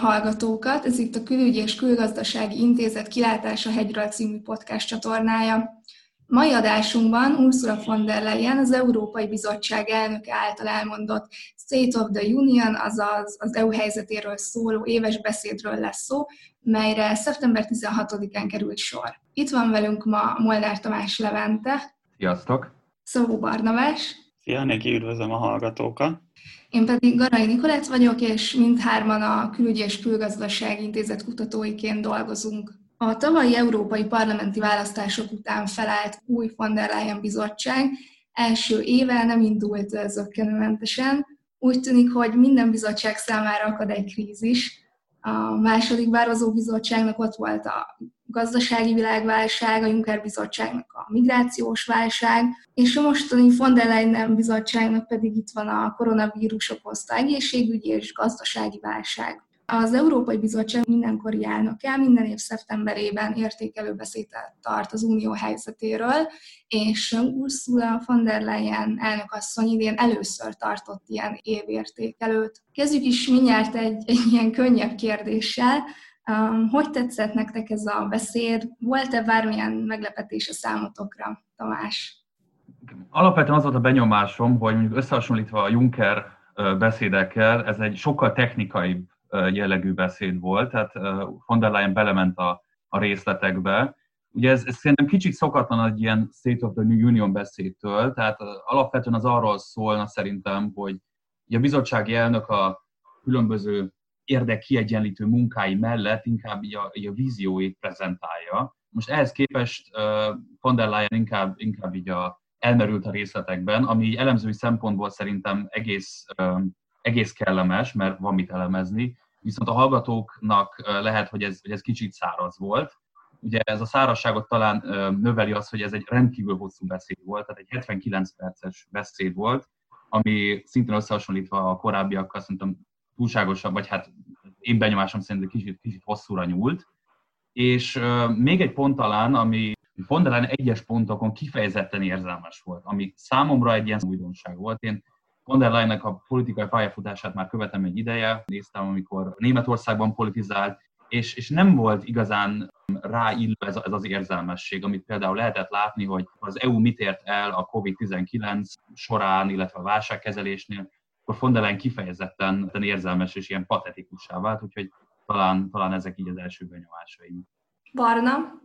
hallgatókat, ez itt a Külügyi és Külgazdasági Intézet Kilátása hegyről című podcast csatornája. Mai adásunkban Ursula von der Leyen, az Európai Bizottság elnöke által elmondott State of the Union, azaz az EU helyzetéről szóló éves beszédről lesz szó, melyre szeptember 16-án került sor. Itt van velünk ma Molnár Tamás Levente. Sziasztok! Szabó Barnavás. Szia, neki üdvözlöm a hallgatókat! Én pedig Garai Nikolett vagyok, és mindhárman a Külügyi és Külgazdasági Intézet kutatóiként dolgozunk. A tavalyi európai parlamenti választások után felállt új von der Leyen bizottság első éve nem indult zöggenőmentesen. Úgy tűnik, hogy minden bizottság számára akad egy krízis. A második Bározó bizottságnak ott volt a gazdasági világválság, a Juncker bizottságnak a migrációs válság, és a mostani von der Leyen bizottságnak pedig itt van a koronavírus okozta egészségügyi és gazdasági válság. Az Európai Bizottság mindenkori elnöke minden év szeptemberében értékelő beszédet tart az unió helyzetéről, és Ursula von der Leyen elnökasszony idén először tartott ilyen évértékelőt. Kezdjük is mindjárt egy, egy ilyen könnyebb kérdéssel. Hogy tetszett nektek ez a beszéd? Volt-e bármilyen meglepetés a számotokra, Tamás? Alapvetően az volt a benyomásom, hogy mondjuk összehasonlítva a Juncker beszédekkel, ez egy sokkal technikai jellegű beszéd volt, tehát von der Leyen belement a, a részletekbe. Ugye ez, ez szerintem kicsit szokatlan egy ilyen State of the Union beszédtől, tehát alapvetően az arról szólna szerintem, hogy a bizottsági elnök a különböző érdekkiegyenlítő munkái mellett inkább így a, így a vízióit prezentálja. Most ehhez képest uh, von der Leyen inkább, inkább így a, elmerült a részletekben, ami elemzői szempontból szerintem egész, uh, egész kellemes, mert van mit elemezni, viszont a hallgatóknak lehet, hogy ez, hogy ez kicsit száraz volt. Ugye ez a szárazságot talán növeli az, hogy ez egy rendkívül hosszú beszéd volt, tehát egy 79 perces beszéd volt, ami szintén összehasonlítva a korábbiakkal szerintem túlságosabb, vagy hát én benyomásom szerint kicsit, kicsit hosszúra nyúlt. És még egy pont talán, ami der Leyen egyes pontokon kifejezetten érzelmes volt, ami számomra egy ilyen újdonság volt. Én von der Leyennek a politikai pályafutását már követem egy ideje, néztem, amikor Németországban politizált, és, és nem volt igazán ráillő ez, ez az érzelmesség, amit például lehetett látni, hogy az EU mit ért el a COVID-19 során, illetve a válságkezelésnél, akkor Leyen kifejezetten érzelmes és ilyen patetikussá vált, úgyhogy talán, talán ezek így az első benyomásaim. Barna?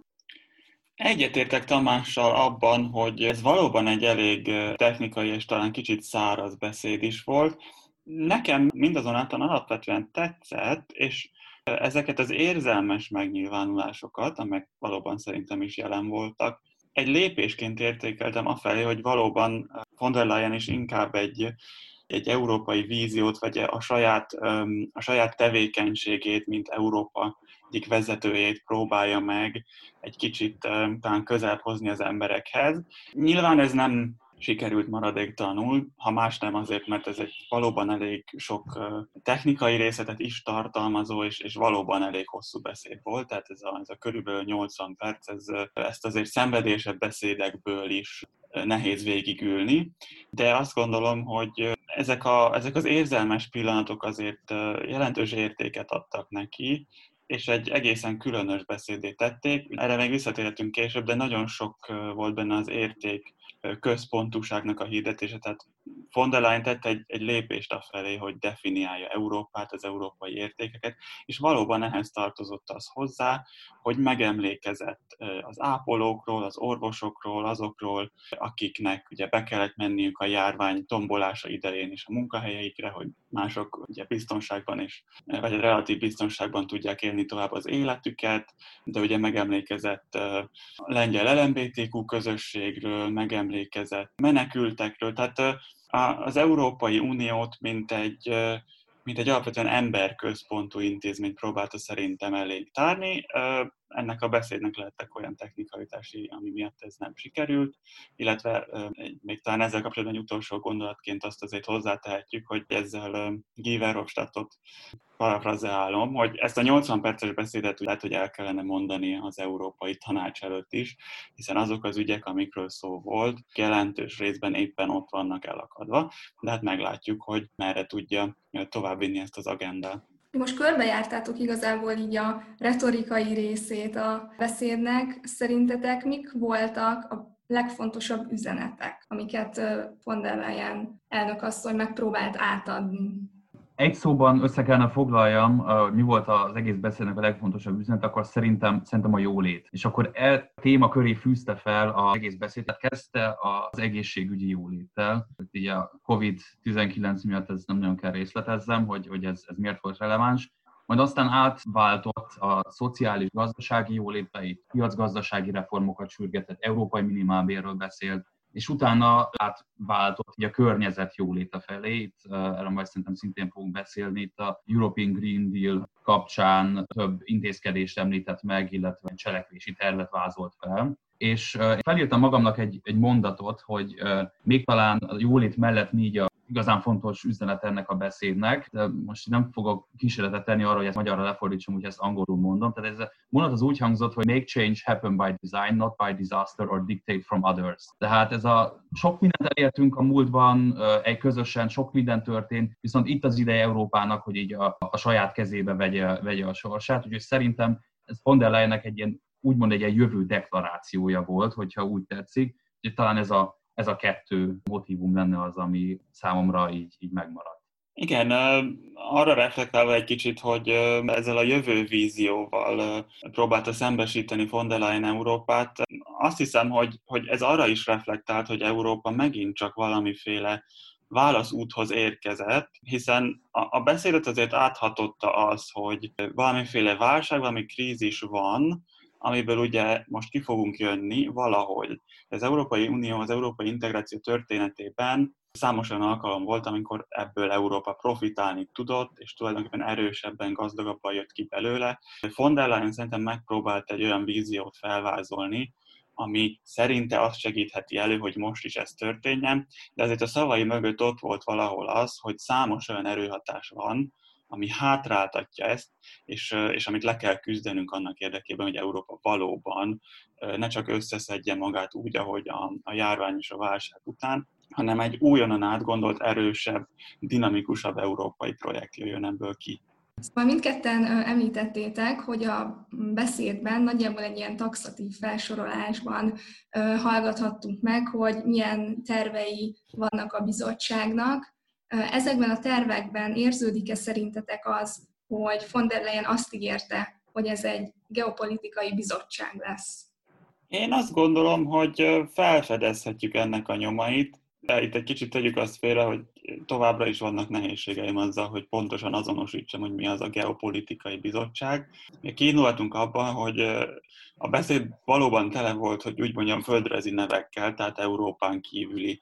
Egyetértek Tamással abban, hogy ez valóban egy elég technikai és talán kicsit száraz beszéd is volt. Nekem mindazonáltal alapvetően tetszett, és ezeket az érzelmes megnyilvánulásokat, amelyek valóban szerintem is jelen voltak, egy lépésként értékeltem afelé, hogy valóban von der Leyen is inkább egy egy európai víziót, vagy a saját, a saját tevékenységét, mint Európa egyik vezetőjét próbálja meg egy kicsit talán közel hozni az emberekhez. Nyilván ez nem sikerült maradéktalanul, ha más nem azért, mert ez egy valóban elég sok technikai részletet is tartalmazó, és, és valóban elég hosszú beszéd volt, tehát ez a, ez a körülbelül 80 perc, ez, ezt azért szenvedésebb beszédekből is nehéz végigülni, de azt gondolom, hogy ezek, a, ezek az érzelmes pillanatok azért jelentős értéket adtak neki, és egy egészen különös beszédét tették. Erre még visszatérhetünk később, de nagyon sok volt benne az érték központúságnak a hirdetése, tehát von der Leyen tette egy, egy lépést afelé, hogy definiálja Európát, az európai értékeket, és valóban ehhez tartozott az hozzá, hogy megemlékezett az ápolókról, az orvosokról, azokról, akiknek ugye be kellett menniük a járvány tombolása idején is a munkahelyeikre, hogy mások ugye biztonságban is, vagy relatív biztonságban tudják élni tovább az életüket, de ugye megemlékezett lengyel LMBTQ közösségről, megemlékezett menekültekről, tehát az Európai Uniót, mint egy, mint egy alapvetően emberközpontú intézményt próbálta szerintem elég tárni ennek a beszédnek lehettek olyan technikalitásai, ami miatt ez nem sikerült, illetve még talán ezzel kapcsolatban egy utolsó gondolatként azt azért hozzátehetjük, hogy ezzel Guy Verhofstadtot parafrazeálom, hogy ezt a 80 perces beszédet lehet, hogy el kellene mondani az Európai Tanács előtt is, hiszen azok az ügyek, amikről szó volt, jelentős részben éppen ott vannak elakadva, de hát meglátjuk, hogy merre tudja továbbvinni ezt az agendát. Most körbejártátok igazából így a retorikai részét a beszédnek. Szerintetek mik voltak a legfontosabb üzenetek, amiket von der Leyen elnökasszony megpróbált átadni? Egy szóban össze kellene foglaljam, mi volt az egész beszédnek a legfontosabb üzenet, akkor szerintem, szerintem a jólét. És akkor e téma köré fűzte fel az egész beszédet, kezdte az egészségügyi jóléttel. Ugye a COVID-19 miatt ez nem nagyon kell részletezzem, hogy, hogy ez, ez miért volt releváns majd aztán átváltott a szociális gazdasági jólétbe, piacgazdasági reformokat sürgetett, európai minimálbérről beszélt, és utána átváltott a környezet jóléte felé, itt erről majd szerintem szintén fogunk beszélni, itt a European Green Deal kapcsán több intézkedést említett meg, illetve cselekvési tervet vázolt fel. És felírtam magamnak egy, egy mondatot, hogy még talán a jólét mellett így a igazán fontos üzenet ennek a beszédnek, de most nem fogok kísérletet tenni arra, hogy ezt magyarra lefordítsam, úgy ezt angolul mondom. Tehát ez a mondat az úgy hangzott, hogy make change happen by design, not by disaster or dictate from others. Tehát ez a sok mindent elértünk a múltban, egy közösen sok minden történt, viszont itt az ideje Európának, hogy így a, a saját kezébe vegye, vegye a sorsát, úgyhogy szerintem ez von der Leyennek egy ilyen, úgymond egy ilyen jövő deklarációja volt, hogyha úgy tetszik, hogy talán ez a ez a kettő motivum lenne az, ami számomra így, így megmaradt. Igen, arra reflektálva egy kicsit, hogy ezzel a jövő vízióval próbálta szembesíteni von der Leyen Európát, azt hiszem, hogy, hogy ez arra is reflektált, hogy Európa megint csak valamiféle válaszúthoz érkezett, hiszen a, a beszédet azért áthatotta az, hogy valamiféle válság, valami krízis van, amiből ugye most ki fogunk jönni valahogy. Az Európai Unió, az Európai Integráció történetében számos olyan alkalom volt, amikor ebből Európa profitálni tudott, és tulajdonképpen erősebben, gazdagabban jött ki belőle. Von der Leyen szerintem megpróbált egy olyan víziót felvázolni, ami szerinte azt segítheti elő, hogy most is ez történjen, de azért a szavai mögött ott volt valahol az, hogy számos olyan erőhatás van, ami hátráltatja ezt, és, és amit le kell küzdenünk annak érdekében, hogy Európa valóban ne csak összeszedje magát úgy, ahogy a, a járvány és a válság után, hanem egy újonnan átgondolt, erősebb, dinamikusabb európai projekt jöjjön ebből ki. Szóval mindketten említettétek, hogy a beszédben nagyjából egy ilyen taxatív felsorolásban hallgathattunk meg, hogy milyen tervei vannak a bizottságnak, Ezekben a tervekben érződik-e szerintetek az, hogy von der Leyen azt ígérte, hogy ez egy geopolitikai bizottság lesz? Én azt gondolom, hogy felfedezhetjük ennek a nyomait, de itt egy kicsit tegyük azt félre, hogy továbbra is vannak nehézségeim azzal, hogy pontosan azonosítsam, hogy mi az a geopolitikai bizottság. Kiindultunk abban, hogy a beszéd valóban tele volt, hogy úgy mondjam, földrezi nevekkel, tehát Európán kívüli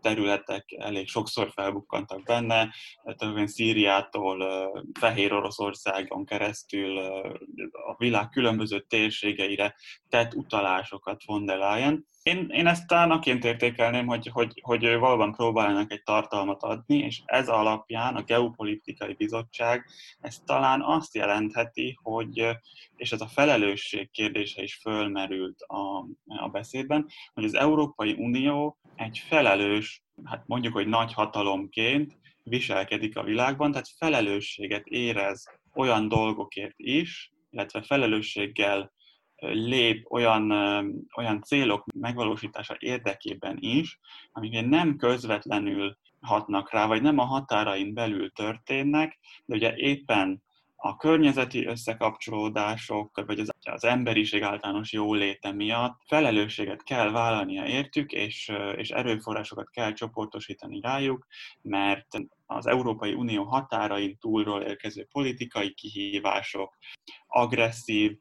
területek elég sokszor felbukkantak benne, tehát Szíriától Fehér Oroszországon keresztül a világ különböző térségeire tett utalásokat von der Leyen. Én, én ezt tánaként értékelném, hogy, hogy, hogy valóban próbálnak egy tartalmat adni, és ez alapján a Geopolitikai Bizottság ez talán azt jelentheti, hogy, és ez a felelősség kérdése is fölmerült a, a beszédben, hogy az Európai Unió egy felelős, hát mondjuk, hogy nagy hatalomként viselkedik a világban, tehát felelősséget érez olyan dolgokért is, illetve felelősséggel lép olyan, olyan célok megvalósítása érdekében is, amik nem közvetlenül hatnak rá, vagy nem a határain belül történnek, de ugye éppen a környezeti összekapcsolódások, vagy az, az emberiség általános jóléte miatt felelősséget kell vállalnia értük, és, és erőforrásokat kell csoportosítani rájuk, mert az Európai Unió határain túlról érkező politikai kihívások, agresszív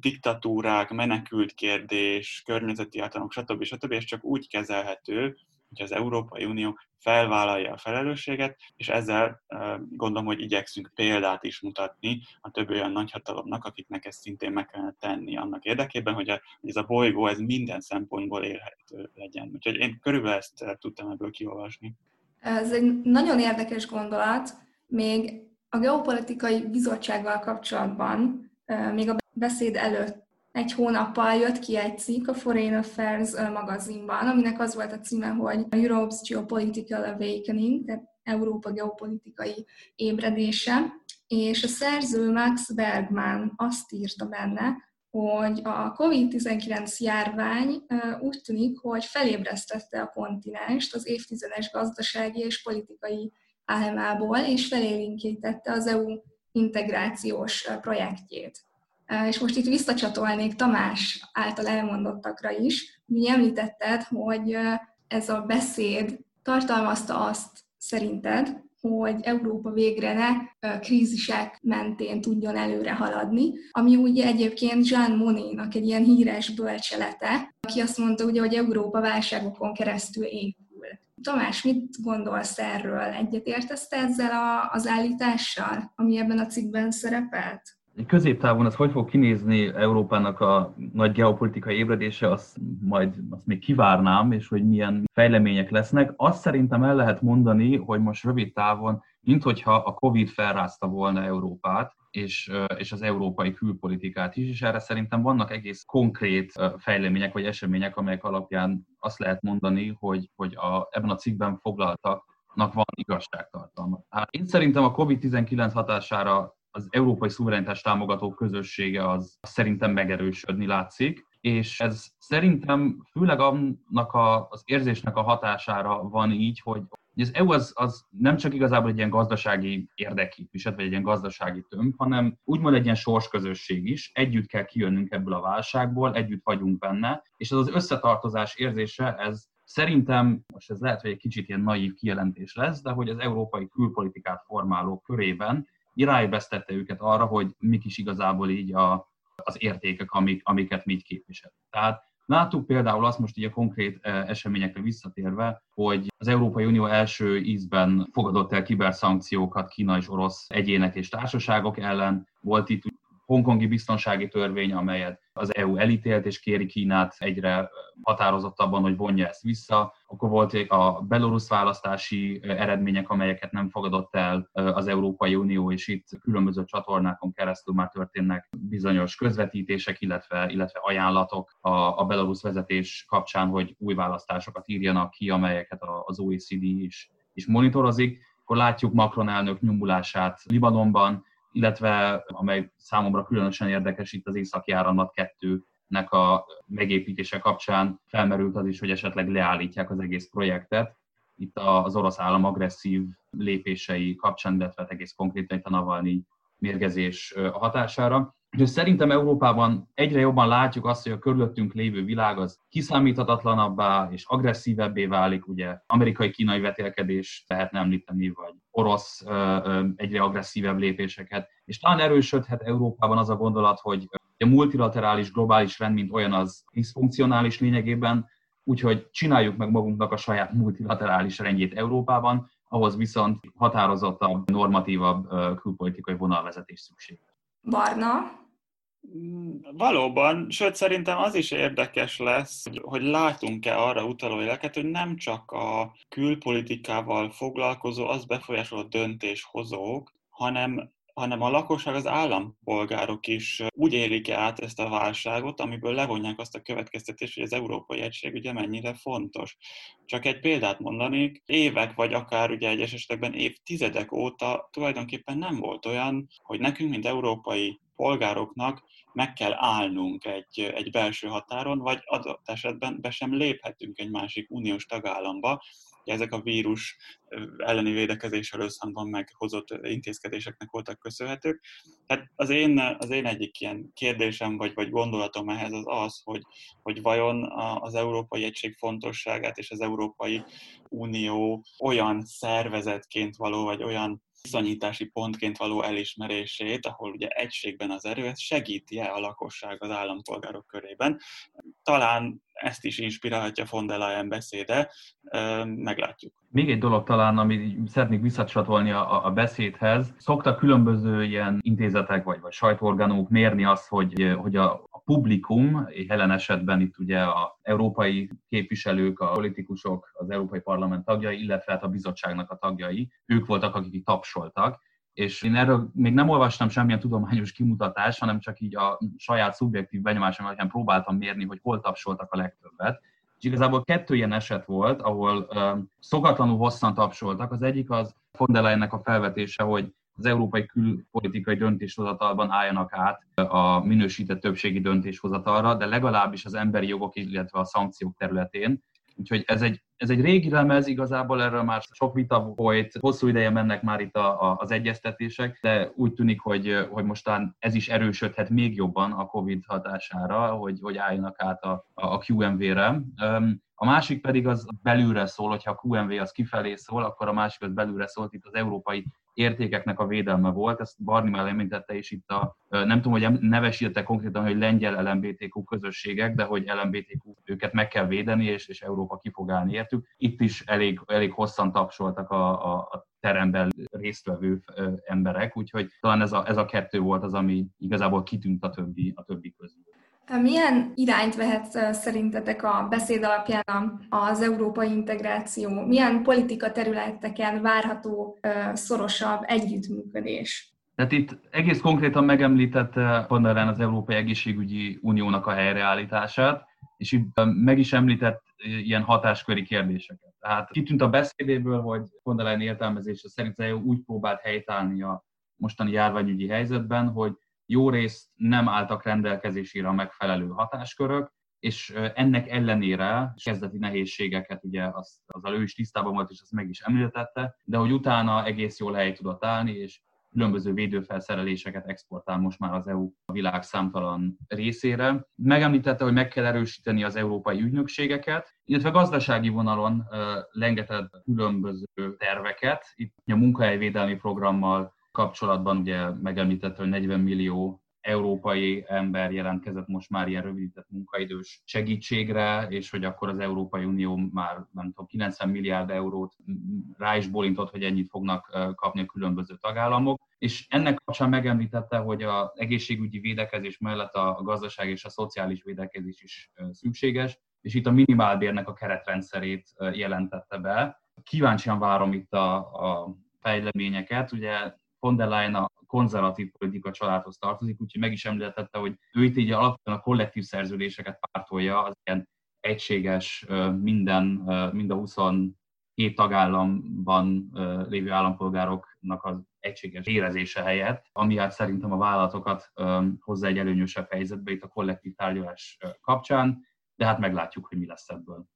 diktatúrák, menekült kérdés, környezeti általánok, stb. stb. és csak úgy kezelhető, hogy az Európai Unió felvállalja a felelősséget, és ezzel gondolom, hogy igyekszünk példát is mutatni a több olyan nagyhatalomnak, akiknek ezt szintén meg kellene tenni annak érdekében, hogy ez a bolygó ez minden szempontból élhető legyen. Úgyhogy én körülbelül ezt tudtam ebből kiolvasni. Ez egy nagyon érdekes gondolat, még a geopolitikai bizottsággal kapcsolatban, még a beszéd előtt egy hónappal jött ki egy cikk a Foreign Affairs magazinban, aminek az volt a címe, hogy Europe's Geopolitical Awakening, tehát Európa geopolitikai ébredése, és a szerző Max Bergman azt írta benne, hogy a COVID-19 járvány úgy tűnik, hogy felébresztette a kontinenst az évtizedes gazdasági és politikai álmából, és felélinkítette az EU integrációs projektjét. És most itt visszacsatolnék Tamás által elmondottakra is. Mi említetted, hogy ez a beszéd tartalmazta azt szerinted, hogy Európa végre ne krízisek mentén tudjon előre haladni, ami ugye egyébként Jean Monnet-nak egy ilyen híres bölcselete, aki azt mondta ugye, hogy Európa válságokon keresztül épül. Tamás, mit gondolsz erről? Egyetértesz te ezzel a, az állítással, ami ebben a cikkben szerepelt? Középtávon ez hogy fog kinézni Európának a nagy geopolitikai ébredése, azt majd azt még kivárnám, és hogy milyen fejlemények lesznek. Azt szerintem el lehet mondani, hogy most rövid távon, mint hogyha a Covid felrázta volna Európát, és, és az európai külpolitikát is, és erre szerintem vannak egész konkrét fejlemények vagy események, amelyek alapján azt lehet mondani, hogy, hogy a, ebben a cikkben foglaltaknak van igazságtartalma. Hát én szerintem a COVID-19 hatására az európai szuverenitás támogató közössége az szerintem megerősödni látszik, és ez szerintem főleg annak a, az érzésnek a hatására van így, hogy az EU az, az nem csak igazából egy ilyen gazdasági érdekképviselet, vagy egy ilyen gazdasági tömb, hanem úgymond egy ilyen sorsközösség is. Együtt kell kijönnünk ebből a válságból, együtt vagyunk benne, és ez az összetartozás érzése, ez Szerintem, most ez lehet, hogy egy kicsit ilyen naív kijelentés lesz, de hogy az európai külpolitikát formáló körében irányvesztette őket arra, hogy mik is igazából így a, az értékek, amik, amiket mi így képviselünk. Tehát Láttuk például azt most így a konkrét e, eseményekre visszatérve, hogy az Európai Unió első ízben fogadott el kiberszankciókat Kína és orosz egyének és társaságok ellen. Volt itt hongkongi biztonsági törvény, amelyet az EU elítélt, és kéri Kínát egyre határozottabban, hogy vonja ezt vissza. Akkor voltak a belorusz választási eredmények, amelyeket nem fogadott el az Európai Unió, és itt különböző csatornákon keresztül már történnek bizonyos közvetítések, illetve, illetve ajánlatok a, a belorusz vezetés kapcsán, hogy új választásokat írjanak ki, amelyeket az OECD is, is monitorozik. Akkor látjuk Macron elnök nyomulását Libanonban, illetve amely számomra különösen érdekes itt az északi áramlat 2-nek a megépítése kapcsán felmerült az is, hogy esetleg leállítják az egész projektet. Itt az orosz állam agresszív lépései kapcsán, illetve hát egész konkrétan itt a Navalnyi mérgezés hatására. És szerintem Európában egyre jobban látjuk azt, hogy a körülöttünk lévő világ az kiszámíthatatlanabbá és agresszívebbé válik, ugye amerikai-kínai vetélkedés lehetne említeni, vagy orosz egyre agresszívebb lépéseket, és talán erősödhet Európában az a gondolat, hogy a multilaterális globális rend, mint olyan az diszfunkcionális lényegében, úgyhogy csináljuk meg magunknak a saját multilaterális rendjét Európában, ahhoz viszont határozottabb, normatívabb külpolitikai vonalvezetés szükséges. Barna, valóban, sőt szerintem az is érdekes lesz, hogy, látunk-e arra utaló éleket, hogy nem csak a külpolitikával foglalkozó, az befolyásoló döntéshozók, hanem hanem a lakosság, az állampolgárok is úgy élik át ezt a válságot, amiből levonják azt a következtetést, hogy az Európai Egység ugye mennyire fontos. Csak egy példát mondanék, évek vagy akár ugye egyes esetekben évtizedek óta tulajdonképpen nem volt olyan, hogy nekünk, mint európai polgároknak meg kell állnunk egy, egy belső határon, vagy adott esetben be sem léphetünk egy másik uniós tagállamba. Ezek a vírus elleni védekezéssel összhangban meghozott intézkedéseknek voltak köszönhetők. Tehát az én, az én egyik ilyen kérdésem vagy, vagy gondolatom ehhez az az, hogy, hogy vajon az Európai Egység fontosságát és az Európai Unió olyan szervezetként való, vagy olyan viszonyítási pontként való elismerését, ahol ugye egységben az erő, ez segíti-e a lakosság az állampolgárok körében. Talán ezt is inspirálhatja von der Leyen beszéde, meglátjuk. Még egy dolog talán, amit szeretnék visszacsatolni a, a beszédhez. Szoktak különböző ilyen intézetek vagy, vagy sajtóorganók mérni azt, hogy, hogy a publikum, jelen esetben itt ugye a európai képviselők, a politikusok, az Európai Parlament tagjai, illetve hát a bizottságnak a tagjai, ők voltak, akik tapsoltak és én erről még nem olvastam semmilyen tudományos kimutatást, hanem csak így a saját szubjektív benyomásom alapján próbáltam mérni, hogy hol tapsoltak a legtöbbet. És igazából kettő ilyen eset volt, ahol um, szokatlanul hosszan tapsoltak. Az egyik az von a felvetése, hogy az európai külpolitikai döntéshozatalban álljanak át a minősített többségi döntéshozatalra, de legalábbis az emberi jogok, illetve a szankciók területén. Úgyhogy ez egy, ez egy régi lemez, igazából erről már sok vita volt, hosszú ideje mennek már itt a, a, az egyeztetések, de úgy tűnik, hogy, hogy mostán ez is erősödhet még jobban a COVID hatására, hogy, hogy álljanak át a, a QMV-re. A másik pedig az belülre szól, hogyha a QMV az kifelé szól, akkor a másik az belülre szólt, itt az európai értékeknek a védelme volt, ezt Barni már említette is itt a, nem tudom, hogy nevesílte konkrétan, hogy lengyel LMBTQ közösségek, de hogy LMBTQ őket meg kell védeni, és, és Európa ki fog állni értük. Itt is elég, elég hosszan tapsoltak a, a, a teremben résztvevő emberek, úgyhogy talán ez a, ez a kettő volt az, ami igazából kitűnt a többi, a többi közül. Milyen irányt vehet szerintetek a beszéd alapján az európai integráció? Milyen politika területeken várható szorosabb együttműködés? Tehát itt egész konkrétan megemlítette von az Európai Egészségügyi Uniónak a helyreállítását, és itt meg is említett ilyen hatásköri kérdéseket. Tehát kitűnt a beszédéből, hogy von der Leyen értelmezése szerint EU úgy próbált helytállni a mostani járványügyi helyzetben, hogy jó részt nem álltak rendelkezésére a megfelelő hatáskörök, és ennek ellenére kezdeti nehézségeket, ugye az, azzal ő is tisztában volt, és azt meg is említette, de hogy utána egész jól hely tudott állni, és különböző védőfelszereléseket exportál most már az EU a világ számtalan részére. Megemlítette, hogy meg kell erősíteni az európai ügynökségeket, illetve gazdasági vonalon lengetett különböző terveket. Itt a munkahelyvédelmi programmal kapcsolatban ugye megemlítette, hogy 40 millió európai ember jelentkezett most már ilyen rövidített munkaidős segítségre, és hogy akkor az Európai Unió már nem tudom, 90 milliárd eurót rá is bolintott, hogy ennyit fognak kapni a különböző tagállamok. És ennek kapcsán megemlítette, hogy az egészségügyi védekezés mellett a gazdaság és a szociális védekezés is szükséges, és itt a minimálbérnek a keretrendszerét jelentette be. Kíváncsian várom itt a, a fejleményeket. Ugye von der Leyen a konzervatív politika családhoz tartozik, úgyhogy meg is említette, hogy ő itt így alapvetően a kollektív szerződéseket pártolja, az ilyen egységes minden, mind a 27 tagállamban lévő állampolgároknak az egységes érezése helyett, ami hát szerintem a vállalatokat hozza egy előnyösebb helyzetbe itt a kollektív tárgyalás kapcsán, de hát meglátjuk, hogy mi lesz ebből.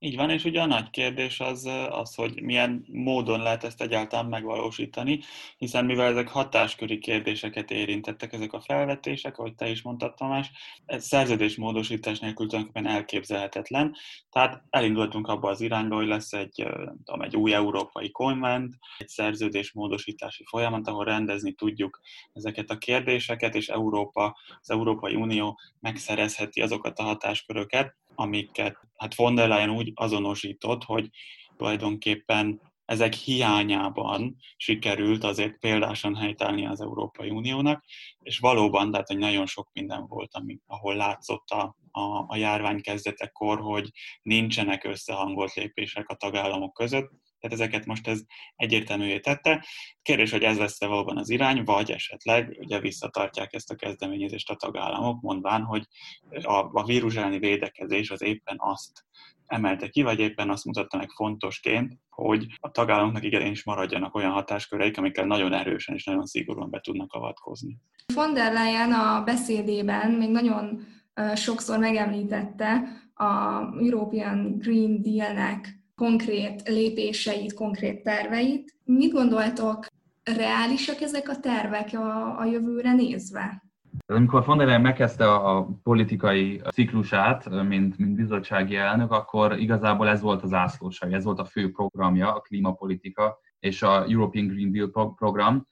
Így van, és ugye a nagy kérdés az, az, hogy milyen módon lehet ezt egyáltalán megvalósítani, hiszen mivel ezek hatásköri kérdéseket érintettek, ezek a felvetések, ahogy te is mondtad, Tamás, ez szerződésmódosítás nélkül tulajdonképpen elképzelhetetlen. Tehát elindultunk abba az irányba, hogy lesz egy, tudom, egy új európai konvent, egy szerződésmódosítási folyamat, ahol rendezni tudjuk ezeket a kérdéseket, és Európa, az Európai Unió megszerezheti azokat a hatásköröket, amiket hát von der Leyen úgy azonosított, hogy tulajdonképpen ezek hiányában sikerült azért példásan helytállni az Európai Uniónak, és valóban, tehát hogy nagyon sok minden volt, ami, ahol látszott a, a, a járvány kezdetekor, hogy nincsenek összehangolt lépések a tagállamok között, tehát ezeket most ez egyértelművé tette. Kérdés, hogy ez lesz-e valóban az irány, vagy esetleg ugye visszatartják ezt a kezdeményezést a tagállamok, mondván, hogy a, a vírus elleni védekezés az éppen azt emelte ki, vagy éppen azt mutatta meg fontosként, hogy a tagállamoknak igenis maradjanak olyan hatásköreik, amikkel nagyon erősen és nagyon szigorúan be tudnak avatkozni. Von der Leyen a beszédében még nagyon sokszor megemlítette a European Green Deal-nek konkrét lépéseit, konkrét terveit. Mit gondoltok, reálisak ezek a tervek a, a jövőre nézve? Amikor von der Leyen megkezdte a politikai ciklusát, mint, mint bizottsági elnök, akkor igazából ez volt az ászlósai, ez volt a fő programja, a klímapolitika és a European Green Deal program.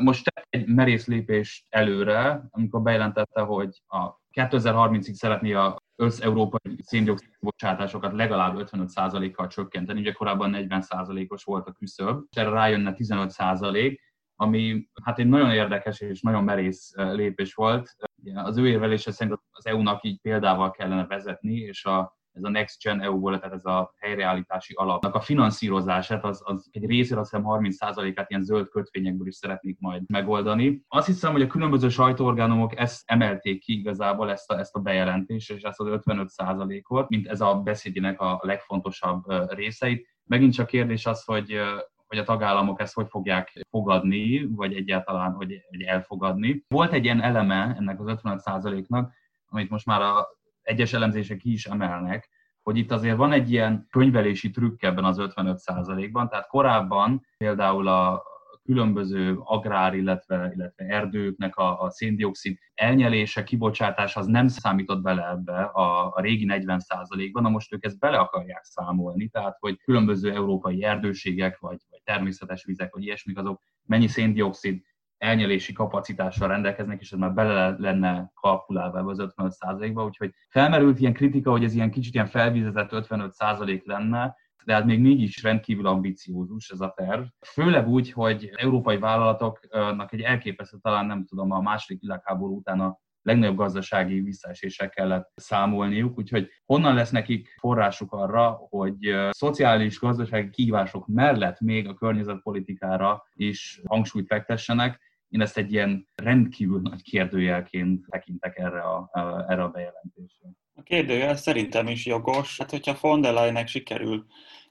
Most tett egy merész lépést előre, amikor bejelentette, hogy a 2030-ig szeretné a össz-európai széndiokszid bocsátásokat legalább 55%-kal csökkenteni. Ugye korábban 40%-os volt a küszöb, és erre rájönne 15%, ami hát egy nagyon érdekes és nagyon merész lépés volt. Az ő érvelése szerint az EU-nak így példával kellene vezetni, és a ez a Next Gen EU volt, tehát ez a helyreállítási alapnak a finanszírozását, az, az egy részére azt hiszem 30%-át ilyen zöld kötvényekből is szeretnék majd megoldani. Azt hiszem, hogy a különböző sajtóorgánumok ezt emelték ki igazából, ezt a, ezt a bejelentést, és ezt az 55%-ot, mint ez a beszédének a legfontosabb részeit. Megint csak kérdés az, hogy hogy a tagállamok ezt hogy fogják fogadni, vagy egyáltalán hogy elfogadni. Volt egy ilyen eleme ennek az 55%-nak, amit most már a egyes elemzések is emelnek, hogy itt azért van egy ilyen könyvelési trükk ebben az 55%-ban, tehát korábban például a különböző agrár, illetve, illetve erdőknek a, a széndiokszid elnyelése, kibocsátása az nem számított bele ebbe a, a régi 40%-ban, na most ők ezt bele akarják számolni, tehát hogy különböző európai erdőségek, vagy, vagy természetes vizek, vagy ilyesmik, azok mennyi széndiokszid elnyelési kapacitással rendelkeznek, és ez már bele lenne kalkulálva ebbe az 55%-ba, úgyhogy felmerült ilyen kritika, hogy ez ilyen kicsit ilyen felvizetett 55% lenne, de hát még mégis rendkívül ambiciózus ez a terv. Főleg úgy, hogy európai vállalatoknak egy elképesztő, talán nem tudom, a második világháború után a legnagyobb gazdasági visszaesések kellett számolniuk, úgyhogy honnan lesz nekik forrásuk arra, hogy szociális gazdasági kihívások mellett még a környezetpolitikára is hangsúlyt fektessenek, én ezt egy ilyen rendkívül nagy kérdőjelként tekintek erre a, erre a bejelentésre. A kérdőjel szerintem is jogos. Hát, hogyha von der Leyennek sikerül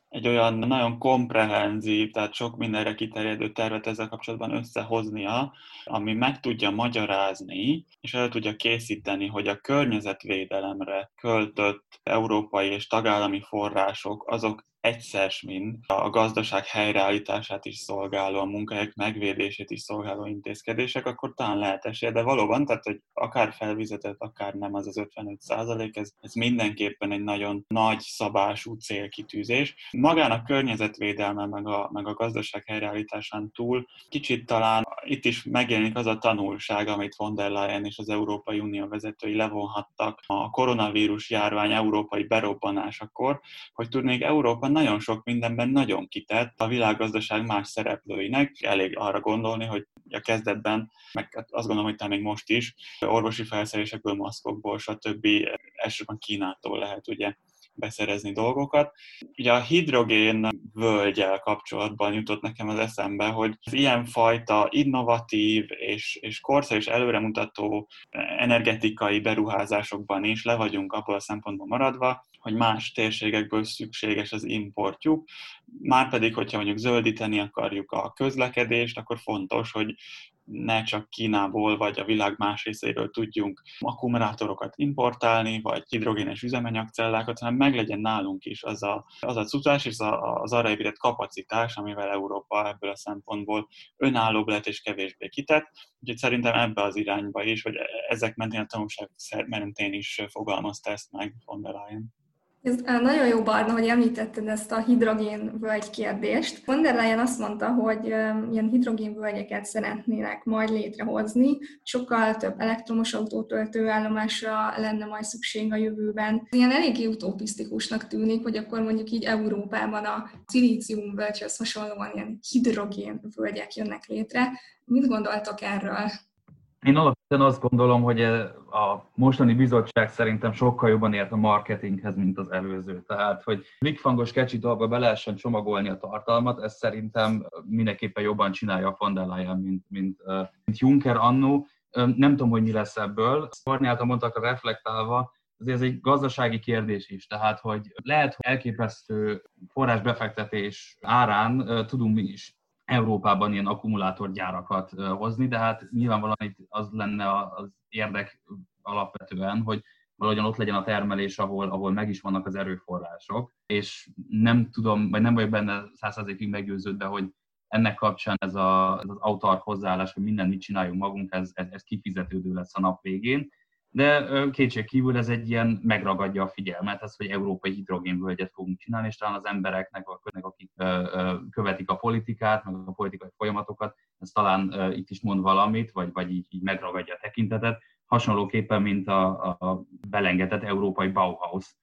egy olyan nagyon komprehenzív, tehát sok mindenre kiterjedő tervet ezzel kapcsolatban összehoznia, ami meg tudja magyarázni, és el tudja készíteni, hogy a környezetvédelemre költött európai és tagállami források, azok egyszer mind a gazdaság helyreállítását is szolgáló, a munkahelyek megvédését is szolgáló intézkedések, akkor talán lehet esélye, de valóban, tehát hogy akár felvizetett, akár nem az az 55 százalék, ez, ez mindenképpen egy nagyon nagy szabású célkitűzés. Magán a környezetvédelme, meg a, meg a gazdaság helyreállításán túl kicsit talán itt is megjelenik az a tanulság, amit von der Leyen és az Európai Unió vezetői levonhattak a koronavírus járvány európai berobbanásakor, hogy tudnék Európa nagyon sok mindenben nagyon kitett a világgazdaság más szereplőinek. Elég arra gondolni, hogy a kezdetben, meg hát azt gondolom, hogy talán még most is, orvosi felszerelésekből, maszkokból, stb. elsősorban Kínától lehet ugye beszerezni dolgokat. Ugye a hidrogén völgyel kapcsolatban jutott nekem az eszembe, hogy az ilyenfajta innovatív és, és korszerű és előremutató energetikai beruházásokban is le vagyunk abból a szempontból maradva, hogy más térségekből szükséges az importjuk, márpedig, hogyha mondjuk zöldíteni akarjuk a közlekedést, akkor fontos, hogy ne csak Kínából vagy a világ más részéről tudjunk akkumulátorokat importálni, vagy hidrogénes üzemanyagcellákat, hanem meglegyen nálunk is az a, az a cucás és az arra épített kapacitás, amivel Európa ebből a szempontból önállóbb lett és kevésbé kitett. Úgyhogy szerintem ebbe az irányba is, hogy ezek mentén a tanulság mentén is fogalmazta ezt meg von der Leyen. Ez nagyon jó, Barna, hogy említetted ezt a hidrogénvölgy kérdést. Von der Leyen azt mondta, hogy ilyen hidrogénvölgyeket szeretnének majd létrehozni, sokkal több elektromos autótöltő állomásra lenne majd szükség a jövőben. Ilyen eléggé utopisztikusnak tűnik, hogy akkor mondjuk így Európában a szilíciumvölgyhöz hasonlóan ilyen hidrogénvölgyek jönnek létre. Mit gondoltok erről? Én alapvetően azt gondolom, hogy a mostani bizottság szerintem sokkal jobban ért a marketinghez, mint az előző. Tehát, hogy blikfangos kecsi dolgba be lehessen csomagolni a tartalmat, ez szerintem mindenképpen jobban csinálja a von mint, mint, mint Juncker annó. Nem tudom, hogy mi lesz ebből. Szorni által mondtak reflektálva, azért ez egy gazdasági kérdés is, tehát hogy lehet, hogy elképesztő forrásbefektetés árán tudunk mi is Európában ilyen akkumulátorgyárakat hozni, de hát nyilvánvalóan itt az lenne az érdek alapvetően, hogy valahogyan ott legyen a termelés, ahol, ahol meg is vannak az erőforrások, és nem tudom, vagy nem vagyok benne százszerzékig meggyőződve, hogy ennek kapcsán ez, a, ez az autark hozzáállás, hogy mindent mit csináljunk magunk, ez, ez, ez kifizetődő lesz a nap végén de kétség kívül ez egy ilyen megragadja a figyelmet, ez, hogy európai hidrogénvölgyet fogunk csinálni, és talán az embereknek, akik követik a politikát, meg a politikai folyamatokat, ez talán itt is mond valamit, vagy, vagy így, így megragadja a tekintetet, hasonlóképpen, mint a, a belengetett európai Bauhaus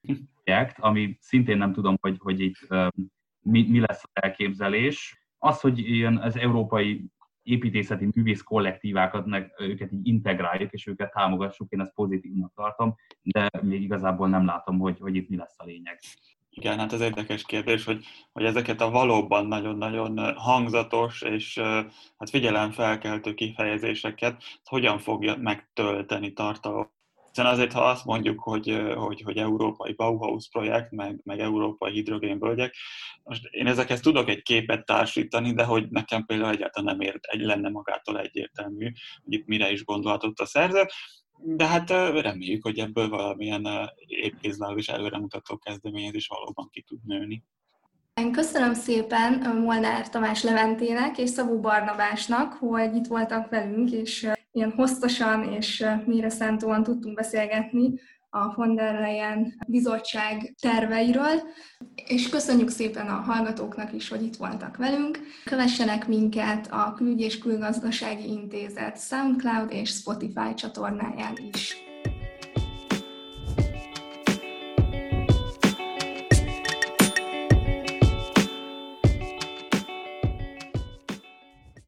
projekt, ami szintén nem tudom, hogy, hogy itt mi, mi lesz az elképzelés. Az, hogy ilyen az európai építészeti művész kollektívákat, meg őket így integráljuk, és őket támogassuk, én ezt pozitívnak tartom, de még igazából nem látom, hogy, hogy itt mi lesz a lényeg. Igen, hát ez érdekes kérdés, hogy, hogy ezeket a valóban nagyon-nagyon hangzatos és hát figyelemfelkeltő kifejezéseket hogyan fogja megtölteni tartalom. Hiszen azért, ha azt mondjuk, hogy, hogy, hogy európai Bauhaus projekt, meg, meg európai hidrogénvölgyek, most én ezekhez tudok egy képet társítani, de hogy nekem például egyáltalán nem ért, egy, lenne magától egyértelmű, hogy itt mire is gondolhatott a szerző, de hát reméljük, hogy ebből valamilyen épkézláb és előremutató kezdeményezés valóban ki tud nőni. Én köszönöm szépen Molnár Tamás Leventének és Szabó Barnabásnak, hogy itt voltak velünk, és ilyen hosszasan és mélyre tudtunk beszélgetni a von der Leyen bizottság terveiről, és köszönjük szépen a hallgatóknak is, hogy itt voltak velünk. Kövessenek minket a Külügy és Külgazdasági Intézet SoundCloud és Spotify csatornáján is.